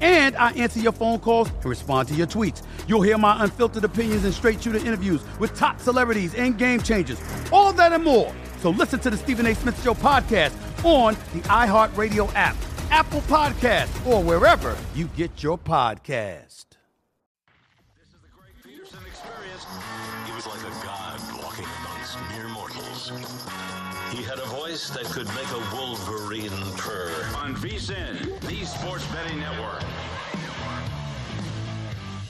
and I answer your phone calls and respond to your tweets. You'll hear my unfiltered opinions and straight shooter interviews with top celebrities and game changers. All that and more. So listen to the Stephen A. Smith Show podcast on the iHeartRadio app, Apple Podcast, or wherever you get your podcast. This is the Greg Peterson experience. He was like a god walking amongst mere mortals. He had a voice that could make a wolverine purr. On VSIN, the Sports Betting Network.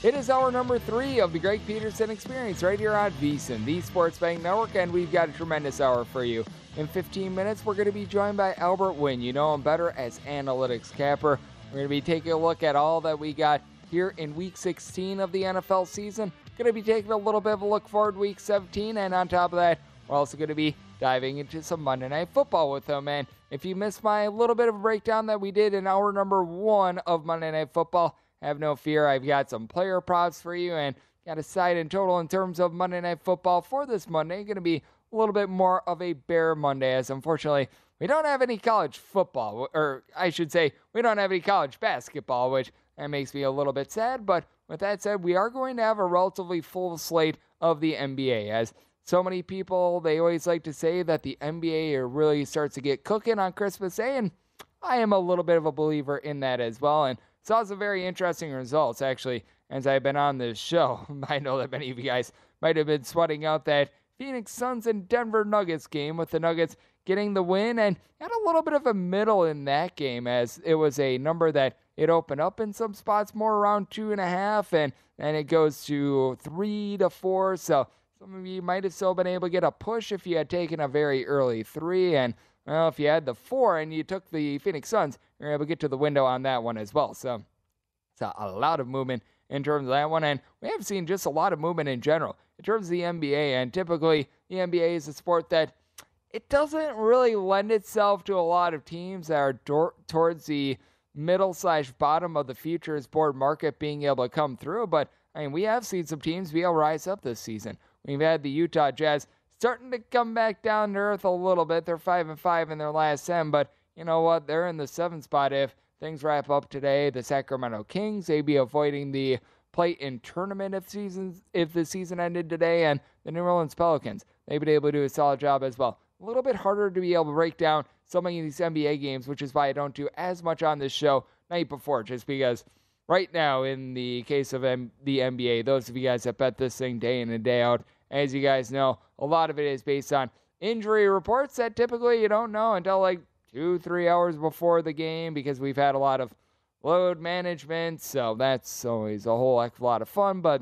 It is our number three of the Greg Peterson Experience right here on VSIN, the Sports Bank Network, and we've got a tremendous hour for you. In 15 minutes, we're going to be joined by Albert Wynn. You know him better as Analytics Capper. We're going to be taking a look at all that we got here in Week 16 of the NFL season. Going to be taking a little bit of a look forward Week 17, and on top of that, we're also going to be diving into some Monday Night Football with him. And if you missed my little bit of a breakdown that we did in hour number one of Monday Night Football, have no fear. I've got some player props for you and got a side in total in terms of Monday Night Football for this Monday. Going to be a little bit more of a Bare Monday, as unfortunately we don't have any college football, or I should say, we don't have any college basketball, which that makes me a little bit sad. But with that said, we are going to have a relatively full slate of the NBA, as so many people they always like to say that the NBA really starts to get cooking on Christmas Day, and I am a little bit of a believer in that as well. And saw some very interesting results actually as I've been on this show. I know that many of you guys might have been sweating out that Phoenix Suns and Denver Nuggets game with the Nuggets getting the win and had a little bit of a middle in that game as it was a number that it opened up in some spots more around two and a half and then it goes to three to four. So some of you might have still been able to get a push if you had taken a very early three and well, if you had the four and you took the Phoenix Suns, you're able to get to the window on that one as well. So it's a, a lot of movement in terms of that one. And we have seen just a lot of movement in general in terms of the NBA. And typically, the NBA is a sport that it doesn't really lend itself to a lot of teams that are dor- towards the middle slash bottom of the futures board market being able to come through. But I mean, we have seen some teams be able to rise up this season. We've had the Utah Jazz starting to come back down to earth a little bit. They're five and five in their last ten, but you know what? They're in the seventh spot if things wrap up today. The Sacramento Kings, they'd be avoiding the play-in tournament if seasons if the season ended today, and the New Orleans Pelicans, they've been able to do a solid job as well. A little bit harder to be able to break down so many of these NBA games, which is why I don't do as much on this show night before, just because right now, in the case of M- the NBA, those of you guys that bet this thing day in and day out, as you guys know, a lot of it is based on injury reports that typically you don't know until like two, three hours before the game because we've had a lot of load management. So that's always a whole heck of a lot of fun. But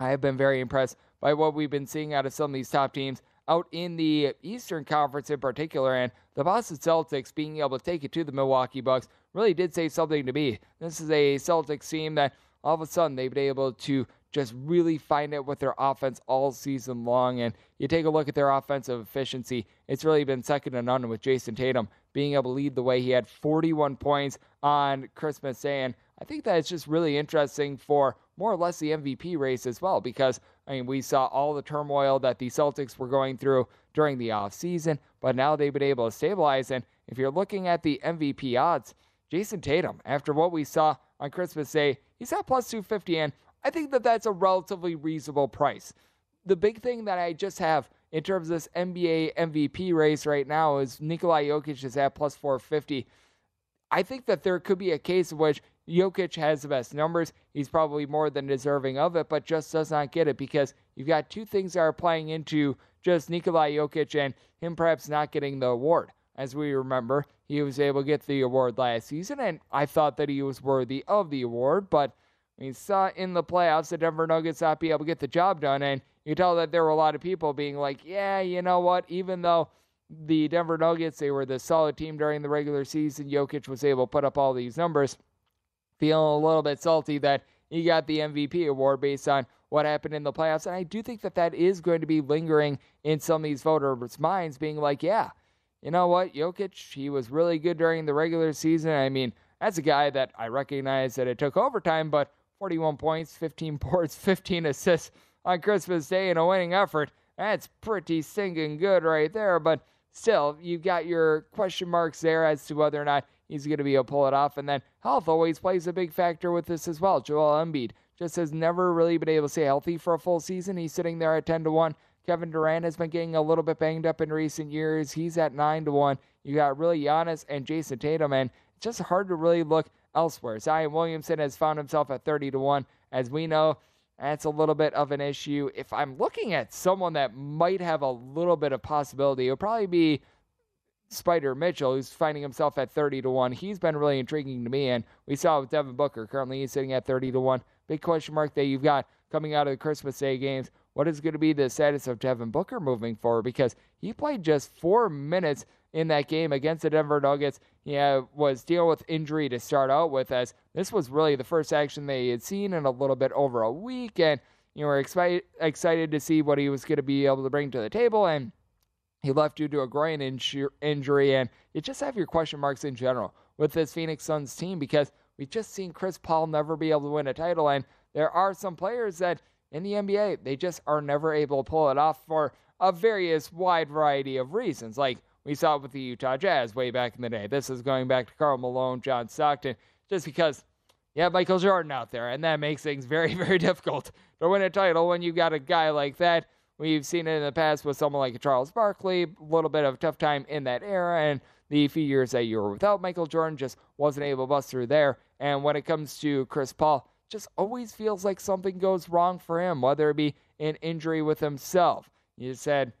I have been very impressed by what we've been seeing out of some of these top teams out in the Eastern Conference in particular, and the Boston Celtics being able to take it to the Milwaukee Bucks really did say something to me. This is a Celtics team that all of a sudden they've been able to just really find it with their offense all season long. And you take a look at their offensive efficiency, it's really been second to none with Jayson Tatum being able to lead the way. He had 41 points on Christmas Day. And I think that it's just really interesting for more or less the MVP race as well, because I mean, we saw all the turmoil that the Celtics were going through during the offseason, but now they've been able to stabilize. And if you're looking at the MVP odds, Jayson Tatum, after what we saw on Christmas Day, he's at plus 250, and I think that that's a relatively reasonable price. The big thing that I just have in terms of this NBA MVP race right now is Nikolai Jokic is at plus 450. I think that there could be a case in which Jokic has the best numbers. He's probably more than deserving of it, but just does not get it because you've got two things that are playing into just Nikolai Jokic and him perhaps not getting the award. As we remember, he was able to get the award last season, and I thought that he was worthy of the award, but we saw in the playoffs the Denver Nuggets not be able to get the job done, and you tell that there were a lot of people being like, yeah, you know what, even though the Denver Nuggets, they were the solid team during the regular season, Jokic was able to put up all these numbers feeling a little bit salty that he got the MVP award based on what happened in the playoffs. And I do think that that is going to be lingering in some of these voters' minds, being like, yeah, you know what, Jokic, he was really good during the regular season. I mean, that's a guy that I recognize that it took overtime, but 41 points, 15 boards, 15 assists on Christmas Day in a winning effort. That's pretty stinking good right there. But still, you've got your question marks there as to whether or not he's going to be able to pull it off. And then health always plays a big factor with this as well. Joel Embiid just has never really been able to stay healthy for a full season. He's sitting there at 10 to 1. Kevin Durant has been getting a little bit banged up in recent years. He's at 9 to 1. You got really Giannis and Jayson Tatum, and it's just hard to really look elsewhere. Zion Williamson has found himself at 30 to 1. As we know, that's a little bit of an issue. If I'm looking at someone that might have a little bit of possibility, it would probably be Spida Mitchell, who's finding himself at 30 to 1. He's been really intriguing to me, and we saw with Devin Booker. Currently, he's sitting at 30 to 1. Big question mark that you've got coming out of the Christmas Day games. What is going to be the status of Devin Booker moving forward? Because he played just four minutes in that game against the Denver Nuggets. He uh, was dealing with injury to start out with, as this was really the first action they had seen in a little bit over a week, and you were excited excited to see what he was going to be able to bring to the table and he left due to a groin injury, and you just have your question marks in general with this Phoenix Suns team because we've just seen Chris Paul never be able to win a title, and there are some players that in the NBA they just are never able to pull it off for a various wide variety of reasons. Like we saw it with the Utah Jazz way back in the day. This is going back to Karl Malone, John Stockton, just because you have Michael Jordan out there, and that makes things very, very difficult to win a title when you've got a guy like that We've seen it in the past with someone like Charles Barkley, a little bit of a tough time in that era, and the few years that you were without Michael Jordan just wasn't able to bust through there. And when it comes to Chris Paul, just always feels like something goes wrong for him, whether it be an injury with himself. You said,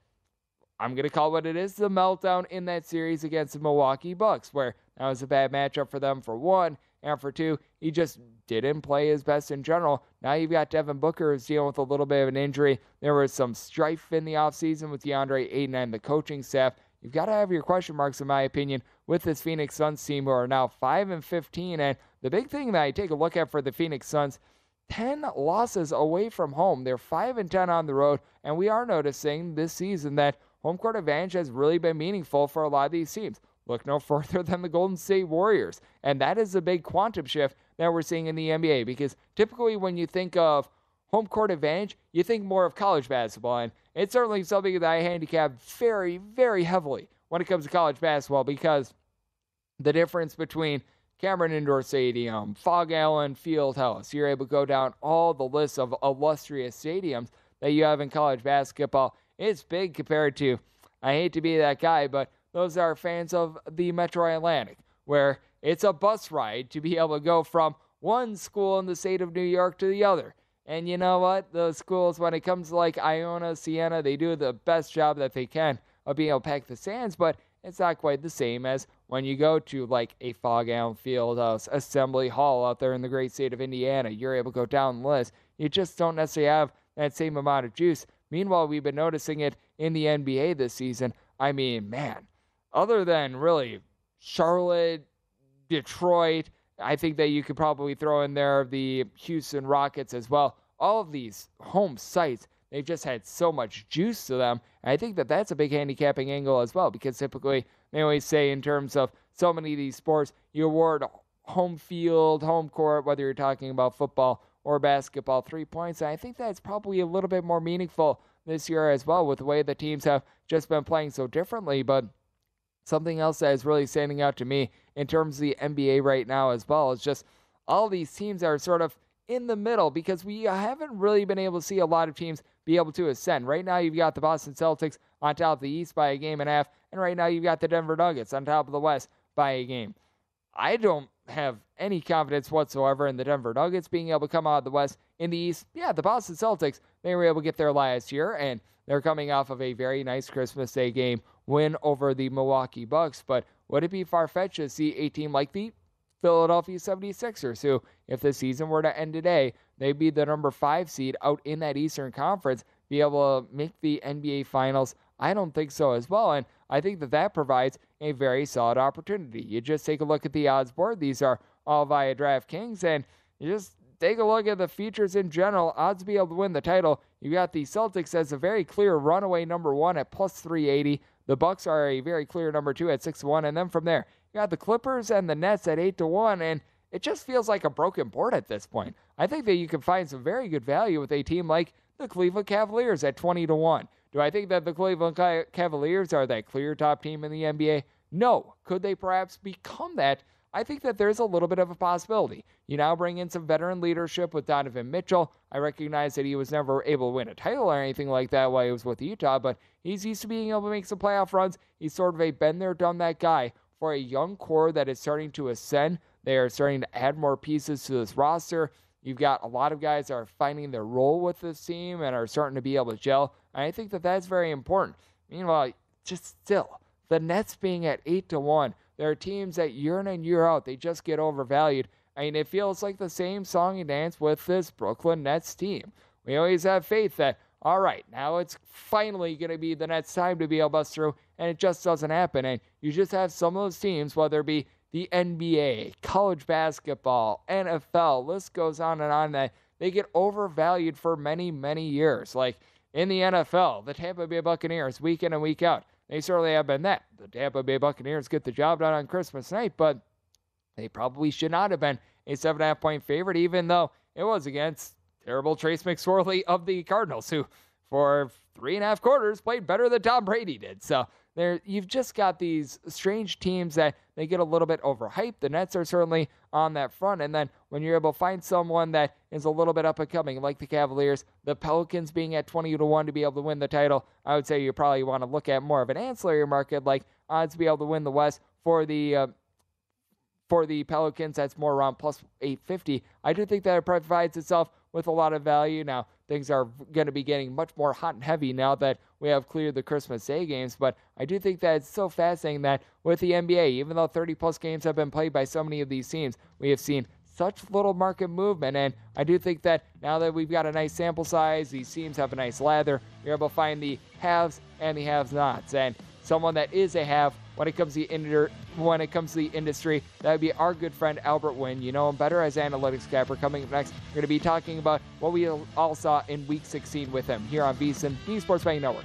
I'm going to call what it is the meltdown in that series against the Milwaukee Bucks, where that was a bad matchup for them for one. And for two, he just didn't play his best in general. Now you've got Devin Booker who's dealing with a little bit of an injury. There was some strife in the offseason with DeAndre Ayton and the coaching staff. You've got to have your question marks, in my opinion, with this Phoenix Suns team who are now 5 and 15. And the big thing that I take a look at for the Phoenix Suns, 10 losses away from home. They're 5 and 10 on the road. And we are noticing this season that home court advantage has really been meaningful for a lot of these teams. Look no further than the Golden State Warriors. And that is a big quantum shift that we're seeing in the NBA because typically when you think of home court advantage, you think more of college basketball. And it's certainly something that I handicap very, very heavily when it comes to college basketball because the difference between Cameron Indoor Stadium, Phog Allen Fieldhouse, you're able to go down all the list of illustrious stadiums that you have in college basketball. It's big compared to, I hate to be that guy, but those are fans of the Metro Atlantic, where it's a bus ride to be able to go from one school in the state of New York to the other. And you know what? Those schools, when it comes to like Iona, Siena, they do the best job that they can of being able to pack the stands, but it's not quite the same as when you go to like a Allen Fieldhouse, Assembly Hall out there in the great state of Indiana. You're able to go down the list. You just don't necessarily have that same amount of juice. Meanwhile, we've been noticing it in the NBA this season. I mean, man, other than really Charlotte, Detroit, I think that you could probably throw in there the Houston Rockets as well. All of these home sites, they've just had so much juice to them. And I think that that's a big handicapping angle as well because typically they always say in terms of so many of these sports, you award home field, home court, whether you're talking about football or basketball, three points. And I think that's probably a little bit more meaningful this year as well with the way the teams have just been playing so differently. But something else that is really standing out to me in terms of the NBA right now as well is just all these teams are sort of in the middle because we haven't really been able to see a lot of teams be able to ascend. Right now, you've got the Boston Celtics on top of the East by a game and a half, and right now you've got the Denver Nuggets on top of the West by a game. I don't have any confidence whatsoever in the Denver Nuggets being able to come out of the West. In the East, yeah, the Boston Celtics, they were able to get there last year, and they're coming off of a very nice Christmas Day game win over the Milwaukee Bucks. But would it be far fetched to see a team like the Philadelphia 76ers, who, if the season were to end today, they'd be the number five seed out in that Eastern Conference, be able to make the NBA Finals? I don't think so as well. And I think that that provides a very solid opportunity. You just take a look at the odds board. These are all via DraftKings, and you just take a look at the futures in general. Odds to be able to win the title. You got the Celtics as a very clear runaway number one at plus 380. The Bucks are a very clear number two at six one, and then from there you got the Clippers and the Nets at eight to one, and it just feels like a broken board at this point. I think that you can find some very good value with a team like the Cleveland Cavaliers at twenty to one. Do I think that the Cleveland Cavaliers are that clear top team in the NBA? No. Could they perhaps become that? I think that there's a little bit of a possibility. You now bring in some veteran leadership with Donovan Mitchell. I recognize that he was never able to win a title or anything like that while he was with Utah, but he's used to being able to make some playoff runs. He's sort of a been there, done that guy for a young core that is starting to ascend. They are starting to add more pieces to this roster. You've got a lot of guys that are finding their role with this team and are starting to be able to gel. And I think that that's very important. Meanwhile, just still, the Nets being at 8 to 1, there are teams that year in and year out, they just get overvalued. I mean, it feels like the same song and dance with this Brooklyn Nets team. We always have faith that, all right, now it's finally going to be the Nets' time to be able to bust through, and it just doesn't happen. And you just have some of those teams, whether it be the NBA, college basketball, NFL, list goes on and on, that they get overvalued for many, many years. Like in the NFL, the Tampa Bay Buccaneers, week in and week out, they certainly have been that. The Tampa Bay Buccaneers get the job done on Christmas night, but they probably should not have been a seven and a half point favorite, even though it was against terrible Trace McSorley of the Cardinals, who for three and a half quarters played better than Tom Brady did. So there you've just got these strange teams that they get a little bit overhyped. The Nets are certainly on that front. And then when you're able to find someone that is a little bit up and coming, like the Cavaliers, the Pelicans being at 20 to 1 to be able to win the title, I would say you probably want to look at more of an ancillary market like odds to be able to win the West for the uh, for the Pelicans, that's more around plus 850. I do think that it provides itself with a lot of value. Now, things are going to be getting much more hot and heavy now that we have cleared the Christmas Day games. But I do think that it's so fascinating that with the NBA, even though 30 plus games have been played by so many of these teams, we have seen such little market movement. And I do think that now that we've got a nice sample size, these teams have a nice lather, you're able to find the haves and the have nots. And someone that is a have when it comes to the inter- when it comes to the industry. That would be our good friend Albert Wynn. You know him better as analytics capper. Coming up next, we're going to be talking about what we all saw in Week 16 with him here on VSiN, the Sports Betting Network.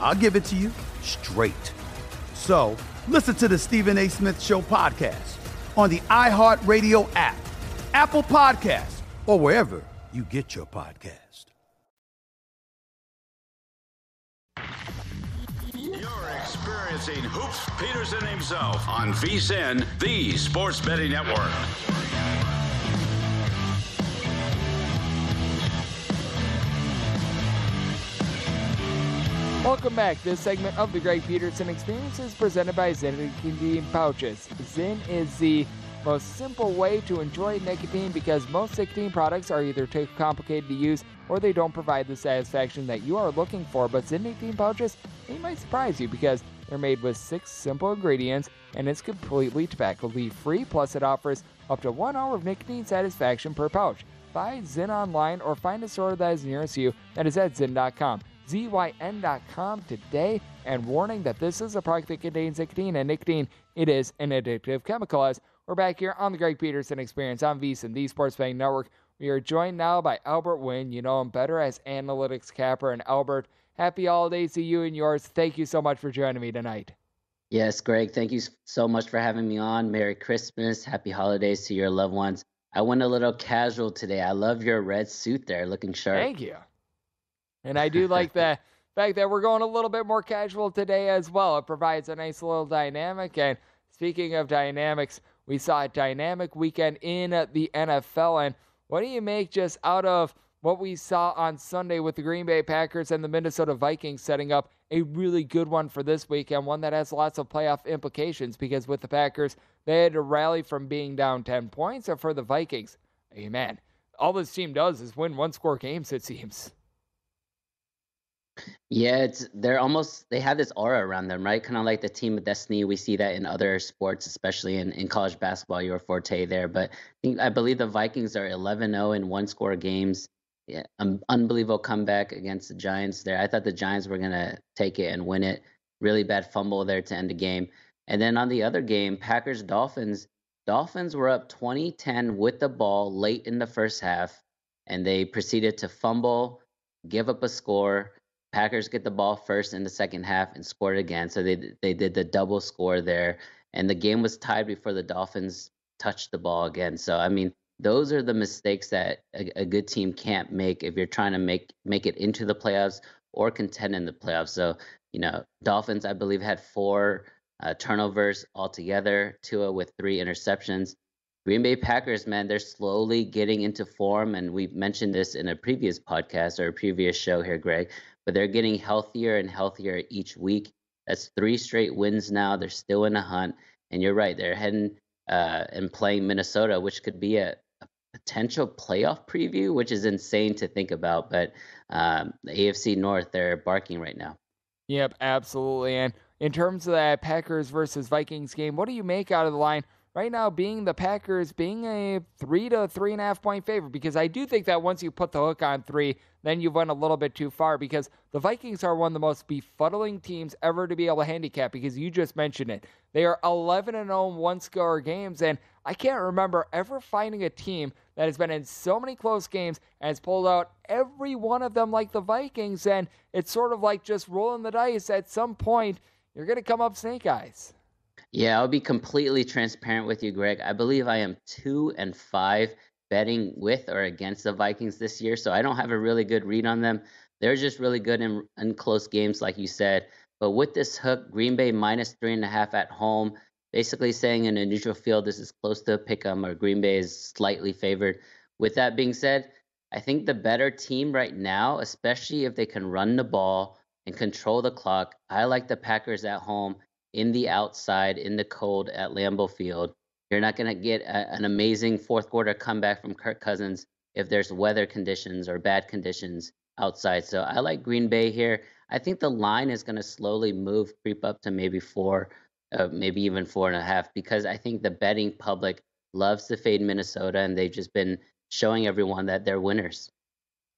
I'll give it to you straight. So listen to the Stephen A. Smith Show podcast on the iHeartRadio app, Apple Podcasts, or wherever you get your podcast. You're experiencing Hoops Peterson himself on VSIN, the Sports Betting Network. Welcome back. This segment of the Greg Peterson Experience is presented by Zyn Nicotine Pouches. Zyn is the most simple way to enjoy nicotine because most nicotine products are either too complicated to use or they don't provide the satisfaction that you are looking for. But Zyn Nicotine Pouches, they might surprise you because they're made with six simple ingredients and it's completely tobacco leaf free. Plus, it offers up to one hour of nicotine satisfaction per pouch. Buy Zyn online or find a store that is nearest you that is at Zyn.com. ZYN.com today. And warning that this is a product that contains nicotine, and nicotine, it is an addictive chemical. As we're back here on the Greg Peterson Experience on VSIN, the Sports Betting Network. We are joined now by Albert Wynn. You know him better as Analytics Capper. And Albert, happy holidays to you and yours. Thank you so much for joining me tonight. Yes, Greg, thank you so much for having me on. Merry Christmas. Happy holidays to your loved ones. I went a little casual today. I love your red suit there, looking sharp. Thank you. And I do like the fact that we're going a little bit more casual today as well. It provides a nice little dynamic. And speaking of dynamics, we saw a dynamic weekend in the NFL. And what do you make just out of what we saw on Sunday with the Green Bay Packers and the Minnesota Vikings setting up a really good one for this weekend, one that has lots of playoff implications because with the Packers, they had to rally from being down 10 points, and for the Vikings, amen. All this team does is win one score games, it seems. Yeah, it's they're almost they have this aura around them, right? Kind of like the team of destiny. We see that in other sports, especially in, in college basketball. Your forte there, but I think I believe the Vikings are 11-0 in one score games. Yeah, um, unbelievable comeback against the Giants there. I thought the Giants were gonna take it and win it. Really bad fumble there to end the game. And then on the other game, Packers Dolphins. Dolphins were up 20-10 with the ball late in the first half, and they proceeded to fumble, give up a score Packers get the ball first in the second half and scored again. So they they did the double score there, and the game was tied before the Dolphins touched the ball again. So I mean, those are the mistakes that a, a good team can't make if you're trying to make make it into the playoffs or contend in the playoffs. So you know, Dolphins I believe had four uh, turnovers altogether. Tua with three interceptions. Green Bay Packers, man, they're slowly getting into form, and we mentioned this in a previous podcast or a previous show here, Greg but they're getting healthier and healthier each week. That's three straight wins now. They're still in a hunt. And you're right, they're heading uh, and playing Minnesota, which could be a, a, potential playoff preview, which is insane to think about. But um, the AFC North, they're barking right now. Yep, absolutely. And in terms of that Packers versus Vikings game, what do you make out of the line? Right now being the Packers being a three to three and a half point favorite because I do think that once you put the hook on three, then you've went a little bit too far because the Vikings are one of the most befuddling teams ever to be able to handicap because you just mentioned it. They are 11 and 0 one score games, and I can't remember ever finding a team that has been in so many close games and has pulled out every one of them like the Vikings. And it's sort of like just rolling the dice. At some point, you're going to come up snake eyes. Yeah, I'll be completely transparent with you, Greg. I believe I am two and five betting with or against the Vikings this year, so I don't have a really good read on them. They're just really good in, in close games, like you said. But with this hook, Green Bay minus three and a half at home, basically saying in a neutral field this is close to a pick 'em or Green Bay is slightly favored. With that being said, I think the better team right now, especially if they can run the ball and control the clock, I like the Packers at home in the outside in the cold at Lambeau Field. You're not going to get a, an amazing fourth quarter comeback from Kirk Cousins if there's weather conditions or bad conditions outside. So I like Green Bay here. I think the line is going to slowly move, creep up to maybe four, uh, maybe even four and a half, because I think the betting public loves to fade Minnesota, and they've just been showing everyone that they're winners.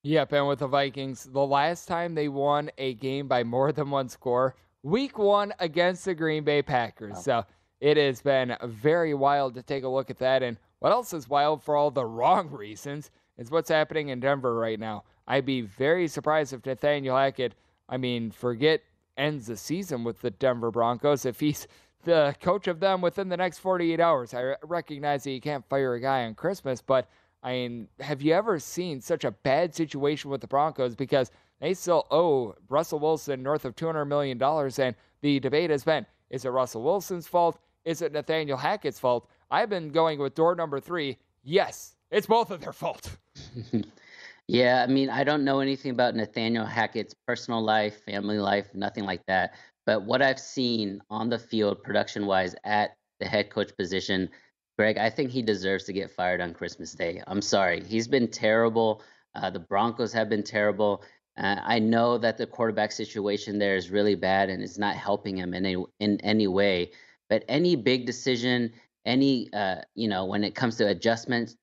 Yep, and with the Vikings, the last time they won a game by more than one score week one against the Green Bay Packers. Wow. So it has been very wild to take a look at that. And what else is wild for all the wrong reasons is what's happening in Denver right now. I'd be very surprised if Nathaniel Hackett, I mean, forget ends the season with the Denver Broncos. If he's the coach of them within the next 48 hours, I recognize that you can't fire a guy on Christmas, but I mean, have you ever seen such a bad situation with the Broncos? Because they still owe Russell Wilson north of $200 million. And the debate has been is it Russell Wilson's fault? Is it Nathaniel Hackett's fault? I've been going with door number three. Yes, it's both of their fault. yeah, I mean, I don't know anything about Nathaniel Hackett's personal life, family life, nothing like that. But what I've seen on the field, production wise, at the head coach position, Greg, I think he deserves to get fired on Christmas Day. I'm sorry. He's been terrible. Uh, the Broncos have been terrible. Uh, I know that the quarterback situation there is really bad and it's not helping him in any in any way. But any big decision, any uh, you know, when it comes to adjustments,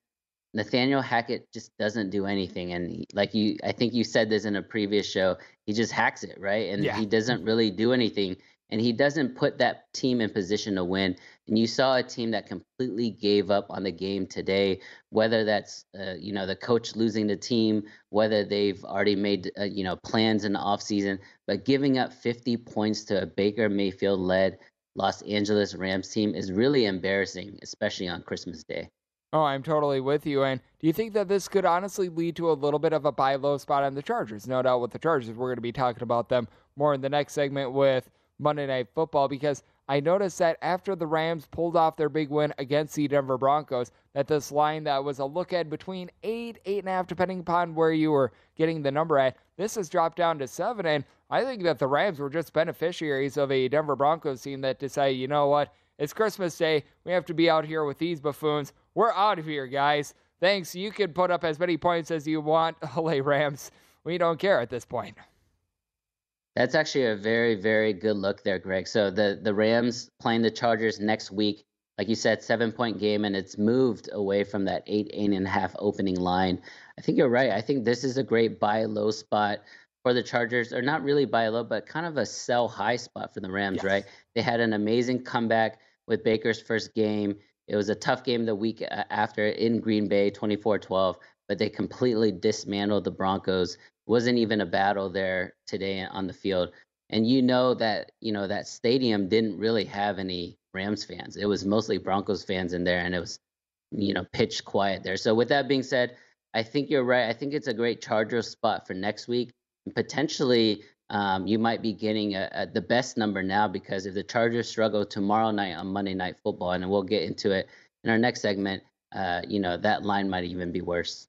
Nathaniel Hackett just doesn't do anything. And he, like you, I think you said this in a previous show, he just hacks it, right? And yeah. he doesn't really do anything and he doesn't put that team in position to win. And you saw a team that completely gave up on the game today, whether that's uh, you know the coach losing the team, whether they've already made uh, you know plans in the offseason, but giving up 50 points to a Baker Mayfield led Los Angeles Rams team is really embarrassing, especially on Christmas Day. Oh, I'm totally with you. And do you think that this could honestly lead to a little bit of a buy low spot on the Chargers? No doubt with the Chargers. We're going to be talking about them more in the next segment with Monday Night Football because I noticed that after the Rams pulled off their big win against the Denver Broncos, that this line that was a look at between eight, eight and a half, depending upon where you were getting the number at, this has dropped down to seven. And I think that the Rams were just beneficiaries of a Denver Broncos team that decided, you know what, it's Christmas Day. We have to be out here with these buffoons. We're out of here, guys. Thanks. You can put up as many points as you want, LA Rams. We don't care at this point. That's actually a very, very good look there, Greg. So the the Rams playing the Chargers next week, like you said, seven point game, and it's moved away from that eight, eight and a half opening line. I think you're right. I think this is a great buy low spot for the Chargers, or not really buy low, but kind of a sell high spot for the Rams, yes. right? They had an amazing comeback with Baker's first game. It was a tough game the week after in Green Bay, 24 12, but they completely dismantled the Broncos wasn't even a battle there today on the field. And you know that you know that stadium didn't really have any Rams fans. It was mostly Broncos fans in there, and it was you know pitch quiet there. So with that being said, I think you're right. I think it's a great Chargers spot for next week. And potentially, um, you might be getting a, a, the best number now because if the Chargers struggle tomorrow night on Monday Night Football, and we'll get into it in our next segment, uh, you know that line might even be worse.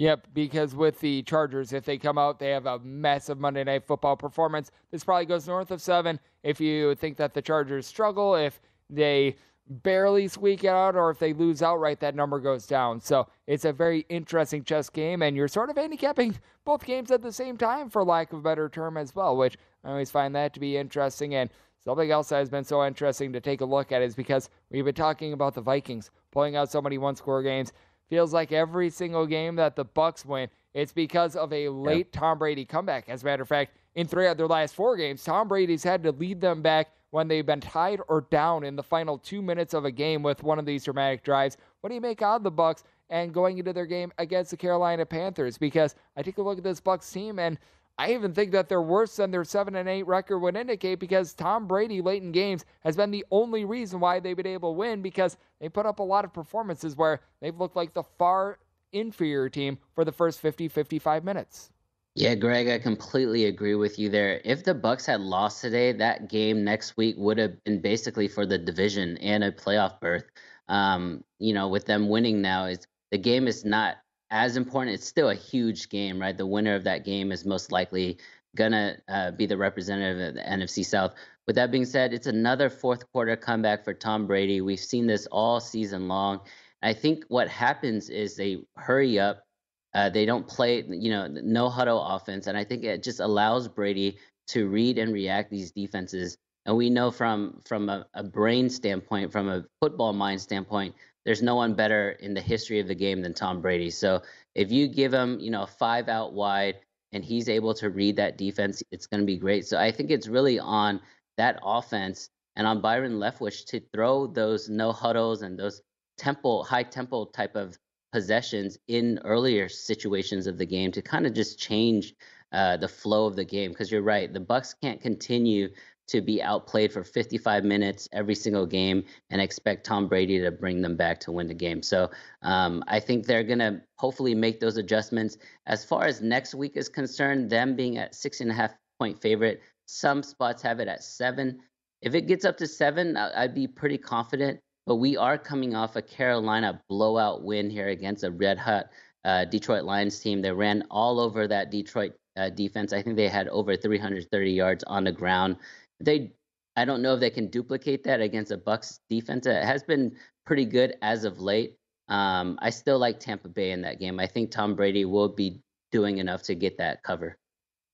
Yep, because with the Chargers, if they come out, they have a massive Monday Night Football performance. This probably goes north of seven. If you think that the Chargers struggle, if they barely squeak it out, or if they lose outright, that number goes down. So it's a very interesting chess game, and you're sort of handicapping both games at the same time, for lack of a better term, as well, which I always find that to be interesting. And something else that has been so interesting to take a look at is because we've been talking about the Vikings pulling out so many one score games. Feels like every single game that the Bucks win, it's because of a late. Tom Brady comeback. As a matter of fact, in three of their last four games, Tom Brady's had to lead them back when they've been tied or down in the final two minutes of a game with one of these dramatic drives. What do you make out of the Bucks and going into their game against the Carolina Panthers? Because I take a look at this Bucks team and I even think that they're worse than their seven and eight record would indicate because Tom Brady late in games has been the only reason why they've been able to win because they put up a lot of performances where they've looked like the far inferior team for the first 50 55 minutes. Yeah, Greg, I completely agree with you there. If the Bucks had lost today, that game next week would have been basically for the division and a playoff berth. Um, you know, with them winning now, is the game is not as important. It's still a huge game, right? The winner of that game is most likely gonna uh, be the representative of the NFC South. With that being said, it's another fourth quarter comeback for Tom Brady. We've seen this all season long. I think what happens is they hurry up uh, they don't play, you know, no huddle offense, and I think it just allows Brady to read and react these defenses. And we know from from a, a brain standpoint, from a football mind standpoint, there's no one better in the history of the game than Tom Brady. So if you give him, you know, five out wide, and he's able to read that defense, it's going to be great. So I think it's really on that offense and on Byron Leftwich to throw those no huddles and those tempo, high tempo type of possessions in earlier situations of the game to kind of just change uh, the flow of the game. Because you're right, the Bucks can't continue to be outplayed for 55 minutes every single game and expect Tom Brady to bring them back to win the game. So um, I think they're going to hopefully make those adjustments. As far as next week is concerned, them being at six and a half point favorite, some spots have it at seven. If it gets up to seven, I'd be pretty confident. But we are coming off a Carolina blowout win here against a red hot uh, Detroit Lions team. They ran all over that Detroit uh, defense. I think they had over 330 yards on the ground. They, I don't know if they can duplicate that against a Bucks defense. It has been pretty good as of late. Um, I still like Tampa Bay in that game. I think Tom Brady will be doing enough to get that cover.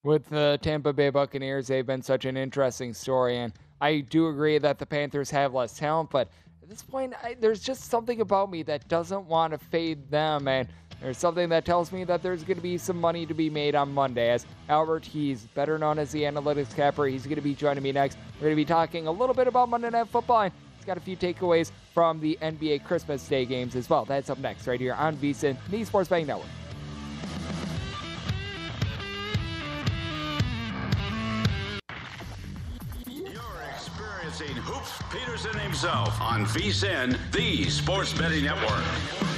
With the Tampa Bay Buccaneers, they've been such an interesting story, and I do agree that the Panthers have less talent, but at this point, I, there's just something about me that doesn't want to fade them, and there's something that tells me that there's going to be some money to be made on Monday. As Albert, he's better known as the analytics capper, he's going to be joining me next. We're going to be talking a little bit about Monday Night Football, and he's got a few takeaways from the NBA Christmas Day games as well. That's up next, right here on VSIN, the Sports Betting Network. You're experiencing Hoops Peterson himself on VSIN, the Sports Betting Network.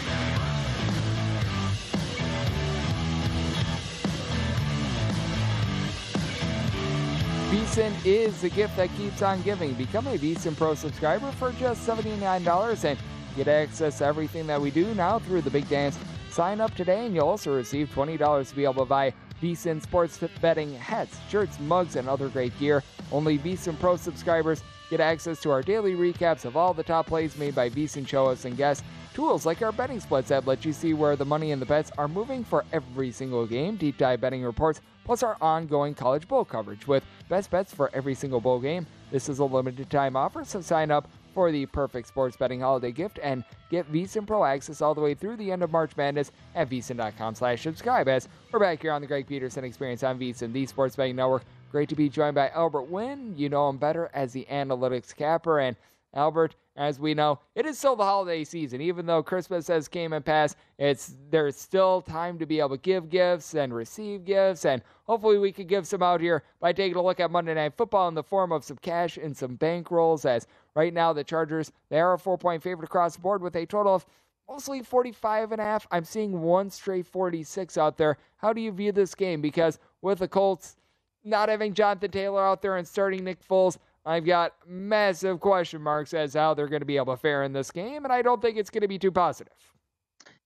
VSIN is the gift that keeps on giving. Become a VSIN Pro subscriber for just $79 and get access to everything that we do now through the big dance. Sign up today and you'll also receive $20 to be able to buy VSIN sports betting hats, shirts, mugs, and other great gear. Only VSIN Pro subscribers Get access to our daily recaps of all the top plays made by VSIN show hosts and guests, tools like our betting splits that let you see where the money and the bets are moving for every single game, deep dive betting reports, plus our ongoing college bowl coverage with best bets for every single bowl game. This is a limited time offer, so sign up for the perfect sports betting holiday gift and get VSIN Pro access all the way through the end of March Madness at VSIN.com slash subscribe as we're back here on the Greg Peterson Experience on VSIN, the Sports Betting Network. Great to be joined by Albert Wynn. You know him better as the analytics capper. And Albert, as we know, it is still the holiday season. Even though Christmas has came and passed, it's there's still time to be able to give gifts and receive gifts. And hopefully we can give some out here by taking a look at Monday Night Football in the form of some cash and some bankrolls. As right now the Chargers, they are a four-point favorite across the board with a total of mostly 45 and a half. I'm seeing one straight 46 out there. How do you view this game? Because with the Colts, not having Jonathan Taylor out there and starting Nick Foles, I've got massive question marks as how they're going to be able to fare in this game, and I don't think it's going to be too positive.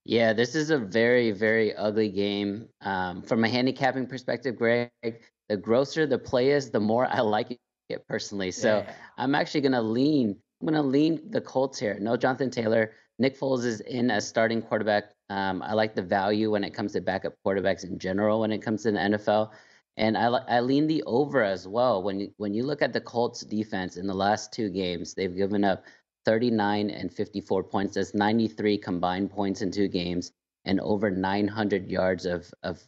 Yeah, this is a very, very ugly game. Um, from a handicapping perspective, Greg, the grosser the play is, the more I like it personally. So yeah. I'm actually going to lean I'm gonna lean the Colts here. No Jonathan Taylor. Nick Foles is in as starting quarterback. Um, I like the value when it comes to backup quarterbacks in general. When it comes to the NFL, and I I lean the over as well. When you, when you look at the Colts defense in the last two games, they've given up 39 and 54 points. That's 93 combined points in two games, and over 900 yards of of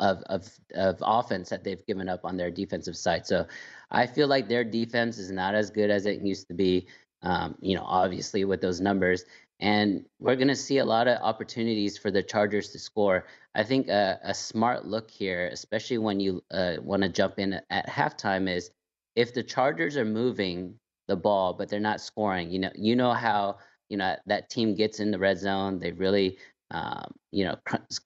of of of offense that they've given up on their defensive side. So I feel like their defense is not as good as it used to be. Um, you know, obviously with those numbers, and we're going to see a lot of opportunities for the Chargers to score. I think a, a smart look here, especially when you uh, want to jump in at halftime, is if the Chargers are moving the ball but they're not scoring. You know, you know how you know that team gets in the red zone. They really, um, you know,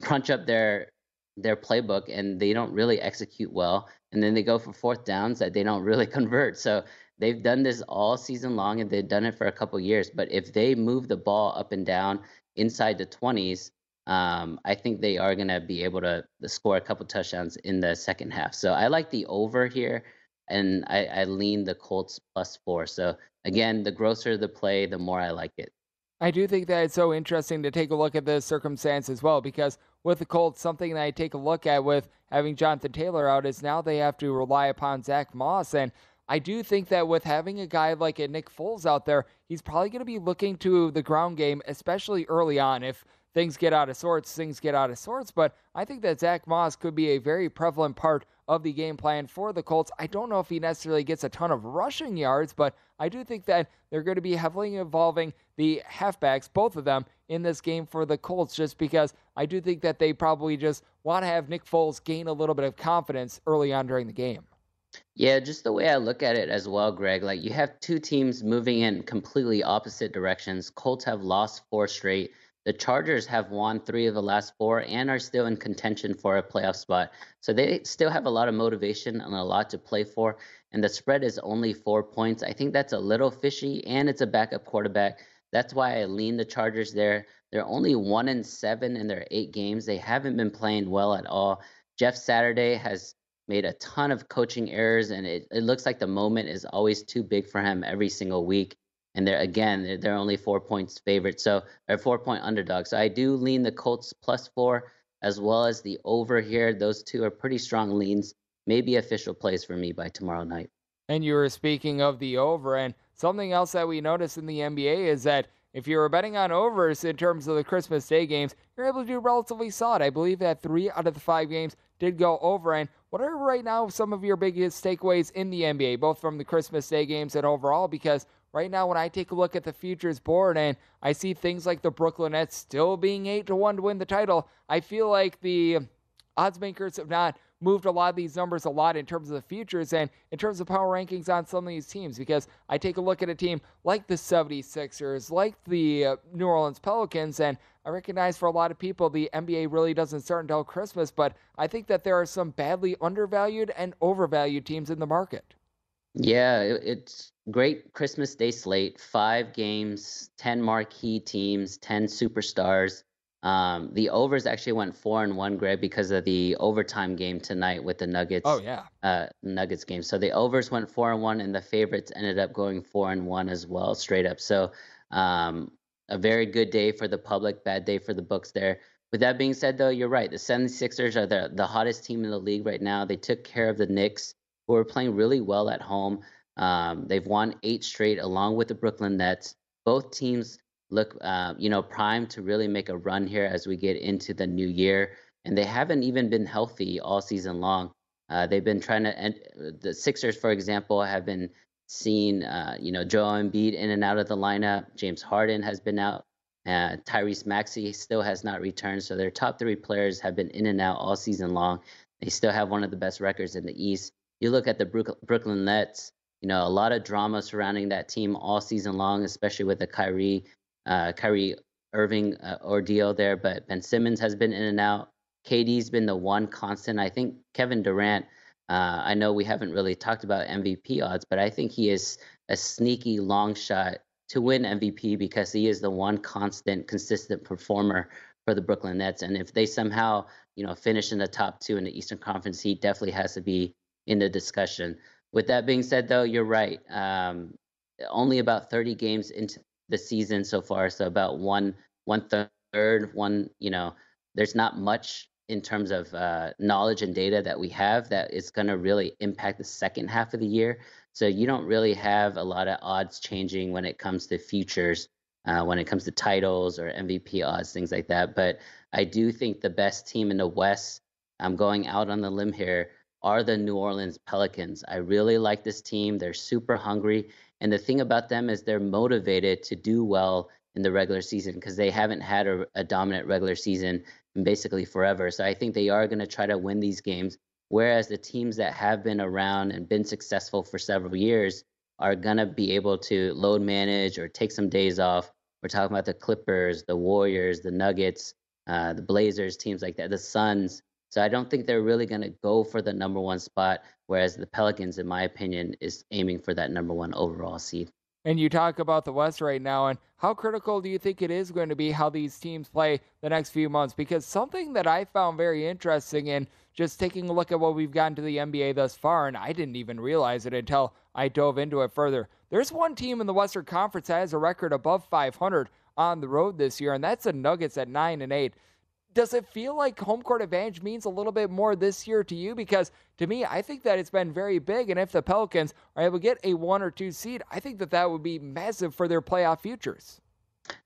crunch up their their playbook and they don't really execute well. And then they go for fourth downs that they don't really convert. So they've done this all season long and they've done it for a couple years. But if they move the ball up and down inside the 20s, um, I think they are going to be able to, score a couple touchdowns in the second half. So I like the over here and I, I lean the Colts plus four. So again, the grosser the play, the more I like it. I do think that it's so interesting to take a look at the circumstance as well because with the Colts, something that I take a look at with having Jonathan Taylor out is now they have to rely upon Zach Moss. And I do think that with having a guy like a Nick Foles out there, he's probably going to be looking to the ground game, especially early on. If things get out of sorts, things get out of sorts. But I think that Zach Moss could be a very prevalent part of the game plan for the Colts. I don't know if he necessarily gets a ton of rushing yards, but I do think that they're going to be heavily involving the halfbacks, both of them, in this game for the Colts, just because I do think that they probably just want to have Nick Foles gain a little bit of confidence early on during the game. Yeah, just the way I look at it as well, Greg. Like you have two teams moving in completely opposite directions. Colts have lost four straight. The Chargers have won three of the last four and are still in contention for a playoff spot. So they still have a lot of motivation and a lot to play for. And the spread is only four points. I think that's a little fishy, and it's a backup quarterback. That's why I lean the Chargers there. They're only one and seven in their eight games. They haven't been playing well at all. Jeff Saturday has made a ton of coaching errors, and it, it looks like the moment is always too big for him every single week and they're again they're, they're only four points favorite, so they're four point underdog. So I do lean the Colts plus four as well as the over here. Those two are pretty strong leans. Maybe official plays for me by tomorrow night. And you were speaking of the over, and something else that we noticed in the NBA is that if you were betting on overs in terms of the Christmas Day games, you're able to do relatively solid. I believe that three out of the five games did go over. And what are right now some of your biggest takeaways in the NBA, both from the Christmas Day games and overall? Because right now, when I take a look at the futures board and I see things like the Brooklyn Nets still being 8 to 1 to win the title, I feel like the odds makers have not moved a lot of these numbers a lot in terms of the futures and in terms of power rankings on some of these teams because I take a look at a team like the 76ers, like the uh, New Orleans Pelicans, and I recognize for a lot of people the NBA really doesn't start until Christmas, but I think that there are some badly undervalued and overvalued teams in the market. Yeah, it's great Christmas Day slate. Five games, ten marquee teams, ten superstars. Um, the overs actually went four and one, Greg, because of the overtime game tonight with the Nuggets. Oh yeah, uh, Nuggets game. So the overs went four and one, and the favorites ended up going four and one as well, straight up. So um, a very good day for the public, bad day for the books there. With that being said, though, you're right. The 76ers are the, the hottest team in the league right now. They took care of the Knicks who are playing really well at home. Um, they've won eight straight along with the Brooklyn Nets. Both teams look, uh, you know, primed to really make a run here as we get into the new year. And they haven't even been healthy all season long. Uh, they've been trying to, and the Sixers, for example, have been seeing, uh, you know, Joel Embiid in and out of the lineup. James Harden has been out. Uh, Tyrese Maxey still has not returned. So their top three players have been in and out all season long. They still have one of the best records in the East you look at the Brooklyn Nets, you know, a lot of drama surrounding that team all season long, especially with the Kyrie, uh, Kyrie Irving uh, ordeal there. But Ben Simmons has been in and out. KD's been the one constant. I think Kevin Durant. Uh, I know we haven't really talked about MVP odds, but I think he is a sneaky long shot to win MVP because he is the one constant, consistent performer for the Brooklyn Nets. And if they somehow, you know, finish in the top two in the Eastern Conference, he definitely has to be in the discussion. With that being said, though, you're right. Um, only about 30 games into the season so far, so about one one third, one you know, there's not much in terms of uh, knowledge and data that we have that is going to really impact the second half of the year. So you don't really have a lot of odds changing when it comes to futures, uh, when it comes to titles or MVP odds, things like that. But I do think the best team in the West, I'm going out on the limb here, are the New Orleans Pelicans. I really like this team. They're super hungry. And the thing about them is they're motivated to do well in the regular season because they haven't had a, a, dominant regular season basically forever. So I think they are going to try to win these games. Whereas the teams that have been around and been successful for several years are going to be able to load manage or take some days off. We're talking about the Clippers, the Warriors, the Nuggets, uh, the Blazers, teams like that, the Suns. So I don't think they're really going to go for the number one spot, whereas the Pelicans, in my opinion, is aiming for that number one overall seed. And you talk about the West right now, and how critical do you think it is going to be how these teams play the next few months? Because something that I found very interesting in just taking a look at what we've gotten to the NBA thus far, and I didn't even realize it until I dove into it further. There's one team in the Western Conference that has a record above 500 on the road this year, and that's the Nuggets at 9 and 8 does it feel like home court advantage means a little bit more this year to you? Because to me, I think that it's been very big. And if the Pelicans are able to get a one or two seed, I think that that would be massive for their playoff futures.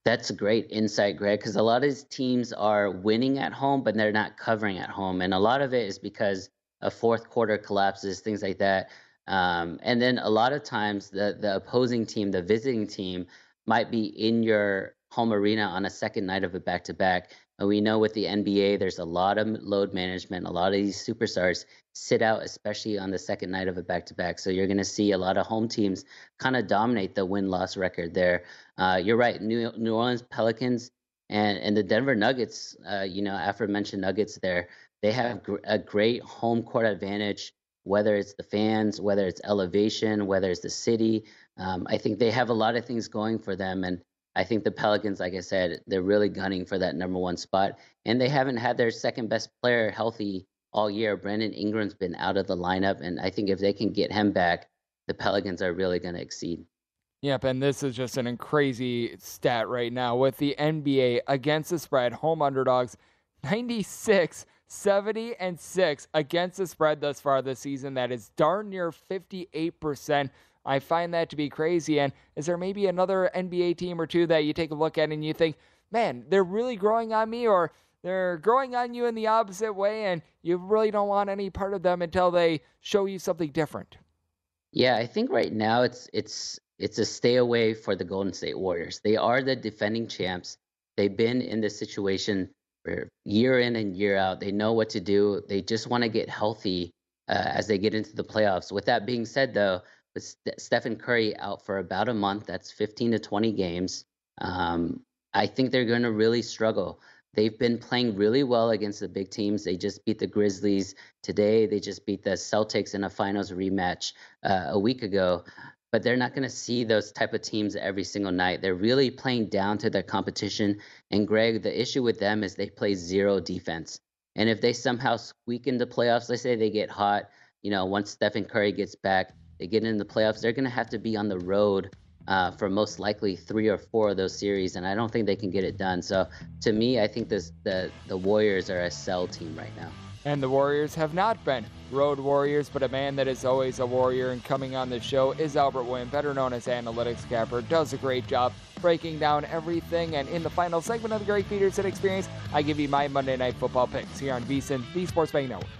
That's a great insight, Greg, because a lot of these teams are winning at home, but they're not covering at home. And a lot of it is because of fourth quarter collapses, things like that. Um, and then a lot of times the, the opposing team, the visiting team, might be in your home arena on a second night of a back to back. We know with the NBA, there's a lot of load management. A lot of these superstars sit out, especially on the second night of a back to back. So you're going to see a lot of home teams kind of dominate the win loss record there. Uh, you're right. New, New Orleans Pelicans and, and the Denver Nuggets, uh, you know, aforementioned Nuggets there, they have gr- a great home court advantage, whether it's the fans, whether it's elevation, whether it's the city. Um, I think they have a lot of things going for them. And I think the Pelicans, like I said, they're really gunning for that number one spot. And they haven't had their second best player healthy all year. Brandon Ingram's been out of the lineup. And I think if they can get him back, the Pelicans are really going to exceed. Yep, and this is just an crazy stat right now with the NBA against the spread, home underdogs, 96, 70, and 6 against the spread thus far this season. That is darn near 58%. I find that to be crazy. And is there maybe another NBA team or two that you take a look at and you think, man, they're really growing on me, or they're growing on you in the opposite way, and you really don't want any part of them until they show you something different? Yeah, I think right now it's it's it's a stay away for the Golden State Warriors. They are the defending champs. They've been in this situation for year in and year out. They know what to do. They just want to get healthy uh, as they get into the playoffs. With that being said, though, with St- Stephen Curry out for about a month, that's 15 to 20 games. Um, I think they're going to really struggle. They've been playing really well against the big teams. They just beat the Grizzlies today. They just beat the Celtics in a finals rematch uh, a week ago. But they're not going to see those type of teams every single night. They're really playing down to their competition. And Greg, the issue with them is they play zero defense. And if they somehow squeak into playoffs, let's say they get hot, you know, once Stephen Curry gets back, they get into the playoffs, they're going to have to be on the road uh, for most likely three or four of those series, and I don't think they can get it done. So to me, I think this, the the Warriors are a sell team right now. And the Warriors have not been road warriors, but a man that is always a warrior and coming on the show is Albert Wynn, better known as Analytics Capper. Does a great job breaking down everything. And in the final segment of the Greg Peterson Experience, I give you my Monday Night Football picks here on VSIN, the Sports Betting Network.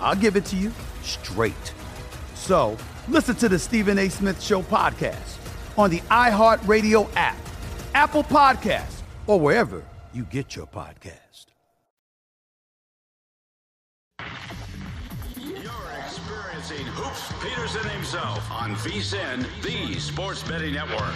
I'll give it to you straight. So listen to the Stephen A. Smith Show podcast on the iHeartRadio app, Apple Podcasts, or wherever you get your podcast. You're experiencing Hoops Peterson himself on VSIN, the Sports Betting Network.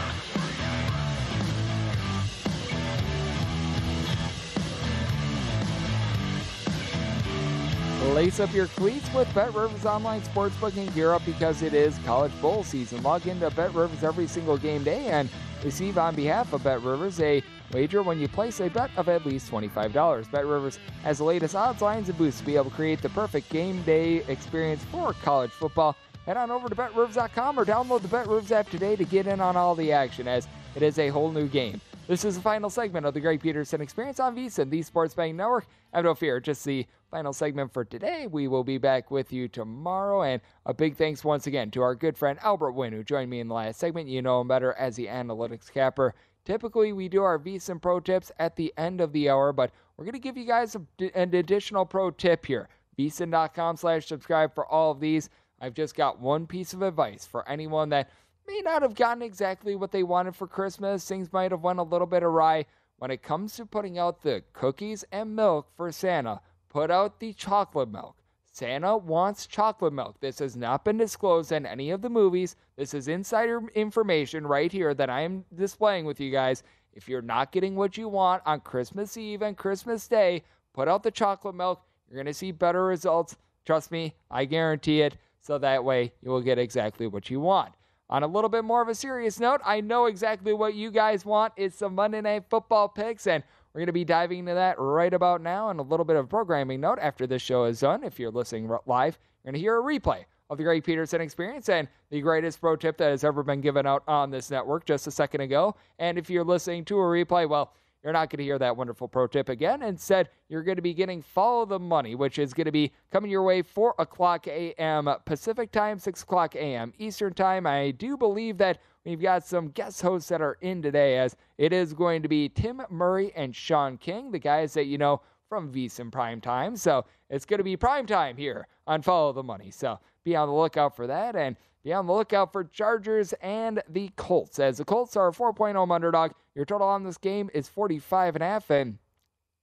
Lace up your cleats with Bet Rivers Online Sportsbook and gear up because it is college bowl season. Log into Bet Rivers every single game day and receive on behalf of Bet Rivers a wager when you place a bet of at least $25. Bet Rivers has the latest odds, lines, and boosts to be able to create the perfect game day experience for college football. Head on over to BetRivers.com or download the Bet Rivers app today to get in on all the action as it is a whole new game. This is the final segment of the Greg Peterson Experience on VSIN, the Sports Betting Network. Have no fear, just the final segment for today. We will be back with you tomorrow. And a big thanks once again to our good friend Albert Wynn, who joined me in the last segment. You know him better as the analytics capper. Typically, we do our VSIN pro tips at the end of the hour, but we're going to give you guys a, an additional pro tip here. VSIN.com slash subscribe for all of these. I've just got one piece of advice for anyone that may not have gotten exactly what they wanted for Christmas. Things might have went a little bit awry. When it comes to putting out the cookies and milk for Santa, put out the chocolate milk. Santa wants chocolate milk. This has not been disclosed in any of the movies. This is insider information right here that I am displaying with you guys. If you're not getting what you want on Christmas Eve and Christmas Day, put out the chocolate milk. You're going to see better results. Trust me, I guarantee it. So that way you will get exactly what you want. On a little bit more of a serious note, I know exactly what you guys want. It's some Monday Night Football picks, and we're going to be diving into that right about now. And a little bit of programming note after this show is done. If you're listening live, you're going to hear a replay of the Greg Peterson experience and the greatest pro tip that has ever been given out on this network just a second ago. And if you're listening to a replay, well, you're not going to hear that wonderful pro tip again. Instead, you're going to be getting Follow the Money, which is going to be coming your way 4 o'clock a.m. Pacific time, 6 o'clock a.m. Eastern time. I do believe that we've got some guest hosts that are in today, as it is going to be Tim Murray and Sean King, the guys that you know from VSIN Prime Time. So it's going to be prime time here on Follow the Money. So be on the lookout for that. And be on the lookout for Chargers and the Colts, as the Colts are a 4.0 underdog. Your total on this game is 45 and a half, and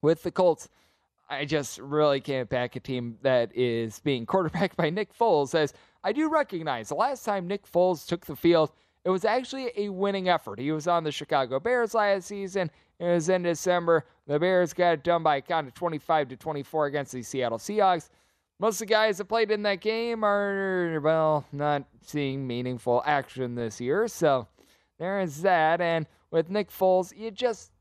with the Colts, I just really can't back a team that is being quarterbacked by Nick Foles. As I do recognize the last time Nick Foles took the field, it was actually a winning effort. He was on the Chicago Bears last season. It was in December. The Bears got it done by a count of 25 to 24 against the Seattle Seahawks. most of the guys that played in that game are, well, not seeing meaningful action this year. So there is that. And with Nick Foles, you just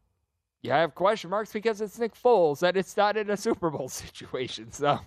you have question marks because it's Nick Foles and it's not in a Super Bowl situation. So,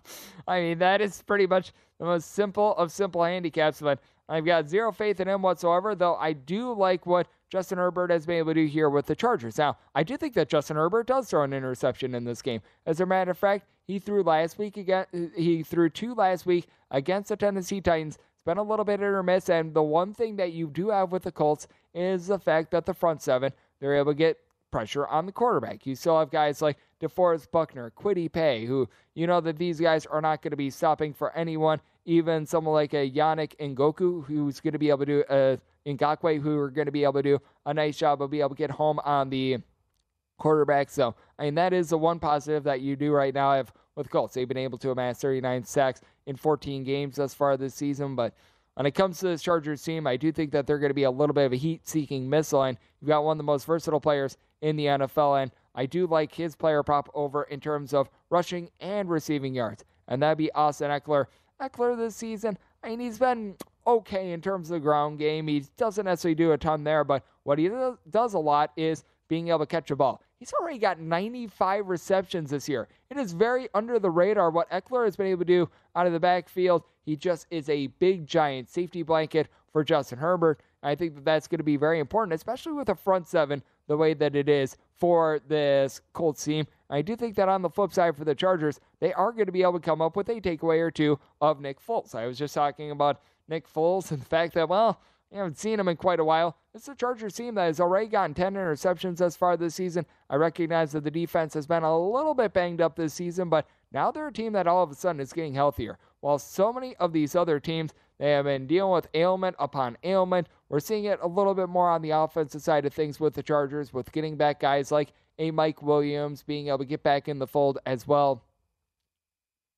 I mean, that is pretty much the most simple of simple handicaps. But I've got zero faith in him whatsoever, though I do like what Justin Herbert has been able to do here with the Chargers. Now, I do think that Justin Herbert does throw an interception in this game. As a matter of fact, he threw last week again. He threw two last week against the Tennessee Titans. It's been a little bit or miss, and the one thing that you do have with the Colts is the fact that the front seven they're able to get pressure on the quarterback. You still have guys like DeForest Buckner, Kwity Paye, who you know that these guys are not going to be stopping for anyone. Even someone like a Yannick Ngakoue, who's going to be able to uh, Ngakoue, who are going to be able to do a nice job of being able to get home on the quarterback. So, I mean, that is the one positive that you do right now have with Colts. They've been able to amass 39 sacks in 14 games thus far this season, but when it comes to this Chargers team, I do think that they're going to be a little bit of a heat seeking missile, and you've got one of the most versatile players in the NFL, and I do like his player prop over in terms of rushing and receiving yards, and that'd be Austin Ekeler. Ekeler this season, I mean, he's been okay in terms of the ground game. He doesn't necessarily do a ton there, but what he does a lot is being able to catch a ball. He's already got 95 receptions this year. It is very under the radar what Ekeler has been able to do out of the backfield. He just is a big, giant safety blanket for Justin Herbert. I think that that's going to be very important, especially with a front seven the way that it is for this Colts team. I do think that on the flip side for the Chargers, they are going to be able to come up with a takeaway or two of Nick Foles. I was just talking about Nick Foles and the fact that, well, I haven't seen him in quite a while. It's a Chargers team that has already gotten 10 interceptions thus far this season. I recognize that the defense has been a little bit banged up this season, but now they're a team that all of a sudden is getting healthier. While so many of these other teams, they have been dealing with ailment upon ailment. We're seeing it a little bit more on the offensive side of things with the Chargers, with getting back guys like a Mike Williams being able to get back in the fold as well.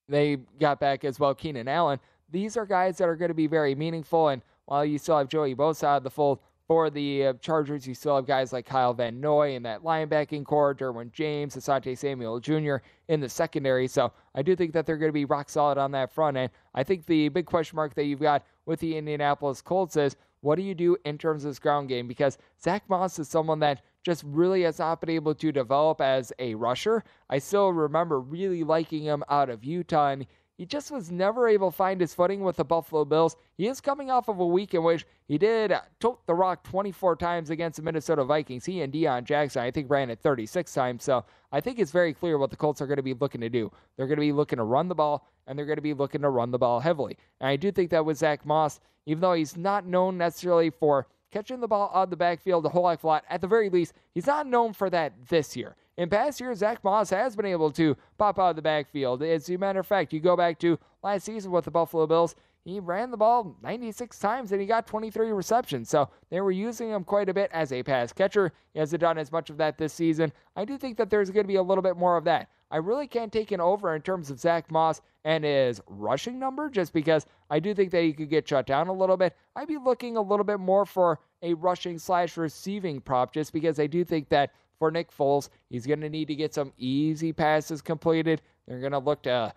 They got back as well Keenan Allen. These are guys that are going to be very meaningful and while you still have Joey Bosa out of the fold for the uh, Chargers, you still have guys like Kyle Van Noy in that linebacking core, Derwin James, Asante Samuel Jr. in the secondary. So I do think that they're going to be rock solid on that front end. I think the big question mark that you've got with the Indianapolis Colts is what do you do in terms of this ground game? Because Zach Moss is someone that just really has not been able to develop as a rusher. I still remember really liking him out of Utah, and he just was never able to find his footing with the Buffalo Bills. He is coming off of a week in which he did tote the rock 24 times against the Minnesota Vikings. He and Deon Jackson, I think, ran it 36 times. So I think it's very clear what the Colts are going to be looking to do. They're going to be looking to run the ball, and they're going to be looking to run the ball heavily. And I do think that with Zach Moss, even though he's not known necessarily for catching the ball out of the backfield a whole heck of a lot, at the very least, he's not known for that this year. In past years, Zach Moss has been able to pop out of the backfield. As a matter of fact, you go back to last season with the Buffalo Bills, he ran the ball 96 times and he got 23 receptions. So they were using him quite a bit as a pass catcher. He hasn't done as much of that this season. I do think that there's going to be a little bit more of that. I really can't take an over in terms of Zach Moss and his rushing number just because I do think that he could get shut down a little bit. I'd be looking a little bit more for a rushing slash receiving prop just because I do think that for Nick Foles. He's going to need to get some easy passes completed. They're going to look to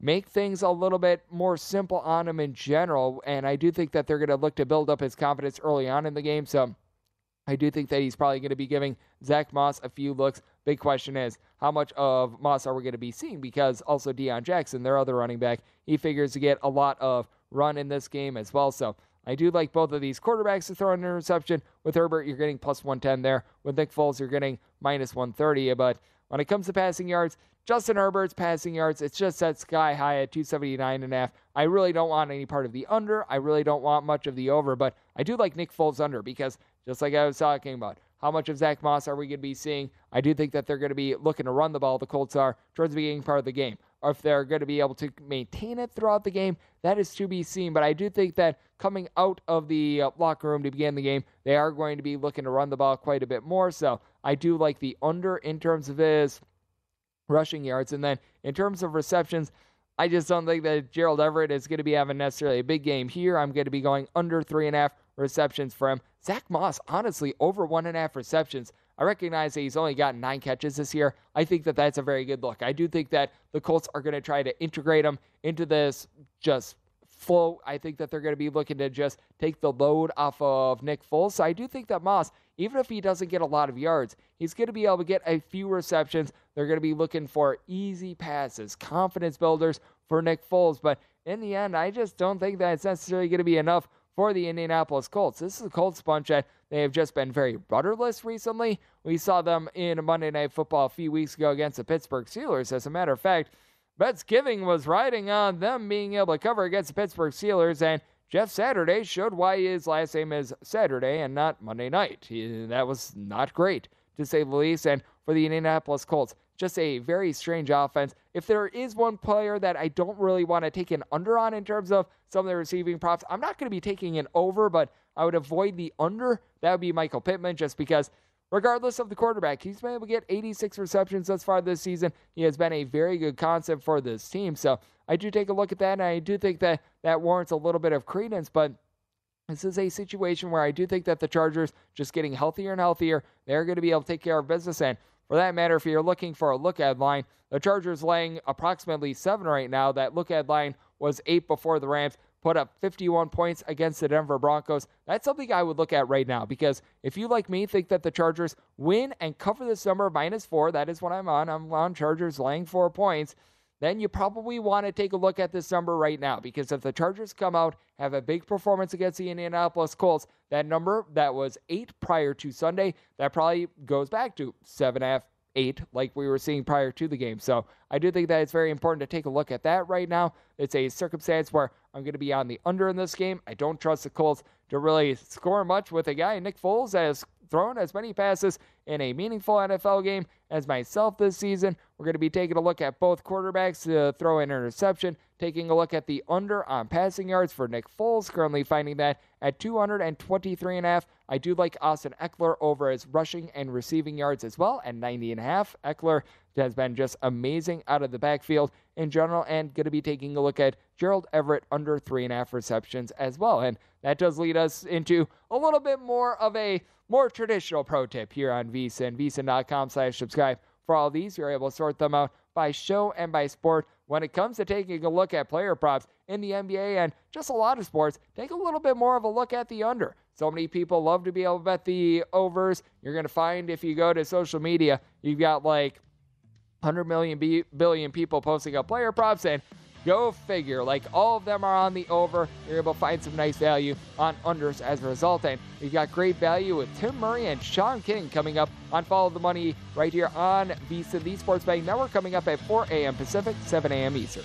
make things a little bit more simple on him in general. And I do think that they're going to look to build up his confidence early on in the game. So I do think that he's probably going to be giving Zach Moss a few looks. Big question is, how much of Moss are we going to be seeing? Because also Deon Jackson, their other running back, he figures to get a lot of run in this game as well. So I do like both of these quarterbacks to throw an interception. With Herbert, you're getting plus 110 there. With Nick Foles, you're getting minus 130. But when it comes to passing yards, Justin Herbert's passing yards, it's just that sky high at 279 and a half. I really don't want any part of the under. I really don't want much of the over, but I do like Nick Foles under because just like I was talking about, how much of Zach Moss are we going to be seeing? I do think that they're going to be looking to run the ball, the Colts are, towards the beginning part of the game. Or if they're going to be able to maintain it throughout the game, that is to be seen. But I do think that coming out of the uh, locker room to begin the game, they are going to be looking to run the ball quite a bit more. So I do like the under in terms of his rushing yards. And then in terms of receptions, I just don't think that Gerald Everett is going to be having necessarily a big game here. I'm going to be going under three and a half receptions for him. Zach Moss, honestly, over one and a half receptions. I recognize that he's only gotten nine catches this year. I think that that's a very good look. I do think that the Colts are going to try to integrate him into this just flow. I think that they're going to be looking to just take the load off of Nick Foles. So I do think that Moss, even if he doesn't get a lot of yards, he's going to be able to get a few receptions. They're going to be looking for easy passes, confidence builders for Nick Foles. But in the end, I just don't think that it's necessarily going to be enough for the Indianapolis Colts. This is a Colts bunch that they have just been very rudderless recently. We saw them in Monday Night Football a few weeks ago against the Pittsburgh Steelers. As a matter of fact, Giving was riding on them being able to cover against the Pittsburgh Steelers, and Jeff Saturday showed why his last name is Saturday and not Monday night. He, that was not great, to say the least. And for the Indianapolis Colts, just a very strange offense. If there is one player that I don't really want to take an under on in terms of some of the receiving props, I'm not going to be taking an over, but I would avoid the under. That would be Michael Pittman, just because regardless of the quarterback. He's been able to get 86 receptions thus far this season. He has been a very good concept for this team. So I do take a look at that, and I do think that that warrants a little bit of credence, but. This is a situation where I do think that the Chargers, just getting healthier and healthier, they're going to be able to take care of business. And for that matter, if you're looking for a look ahead line, the Chargers laying approximately seven right now. That look ahead line was eight before the Rams put up 51 points against the Denver Broncos. That's something I would look at right now because if you, like me, think that the Chargers win and cover this number minus four, that is what I'm on. I'm on Chargers laying four points. Then you probably want to take a look at this number right now because if the Chargers come out, have a big performance against the Indianapolis Colts, that number that was eight prior to Sunday, that probably goes back to seven and a half, eight, like we were seeing prior to the game. So I do think that it's very important to take a look at that right now. It's a circumstance where I'm going to be on the under in this game. I don't trust the Colts to really score much with a guy, Nick Foles, has thrown as many passes in a meaningful NFL game as myself this season. We're going to be taking a look at both quarterbacks to throw an interception, taking a look at the under on passing yards for Nick Foles, currently finding that at 223 and a half. I do like Austin Ekeler over his rushing and receiving yards as well at 90 and a half. Ekeler has been just amazing out of the backfield in general, and going to be taking a look at Gerald Everett under three and a half receptions as well. And that does lead us into a little bit more of a more traditional pro tip here on VSiN, vsin.com slash subscribe. For all these, you're able to sort them out by show and by sport. When it comes to taking a look at player props in the NBA and just a lot of sports, take a little bit more of a look at the under. So many people love to be able to bet the overs. You're going to find if you go to social media, you've got like 100 million billion people posting up player props and Go figure. Like all of them are on the over. You're able to find some nice value on unders as a result. And you've got great value with Tim Murray and Sean King coming up on Follow the Money right here on VSiN, the Sports Betting Network, coming up at 4 a.m. Pacific, 7 a.m. Eastern.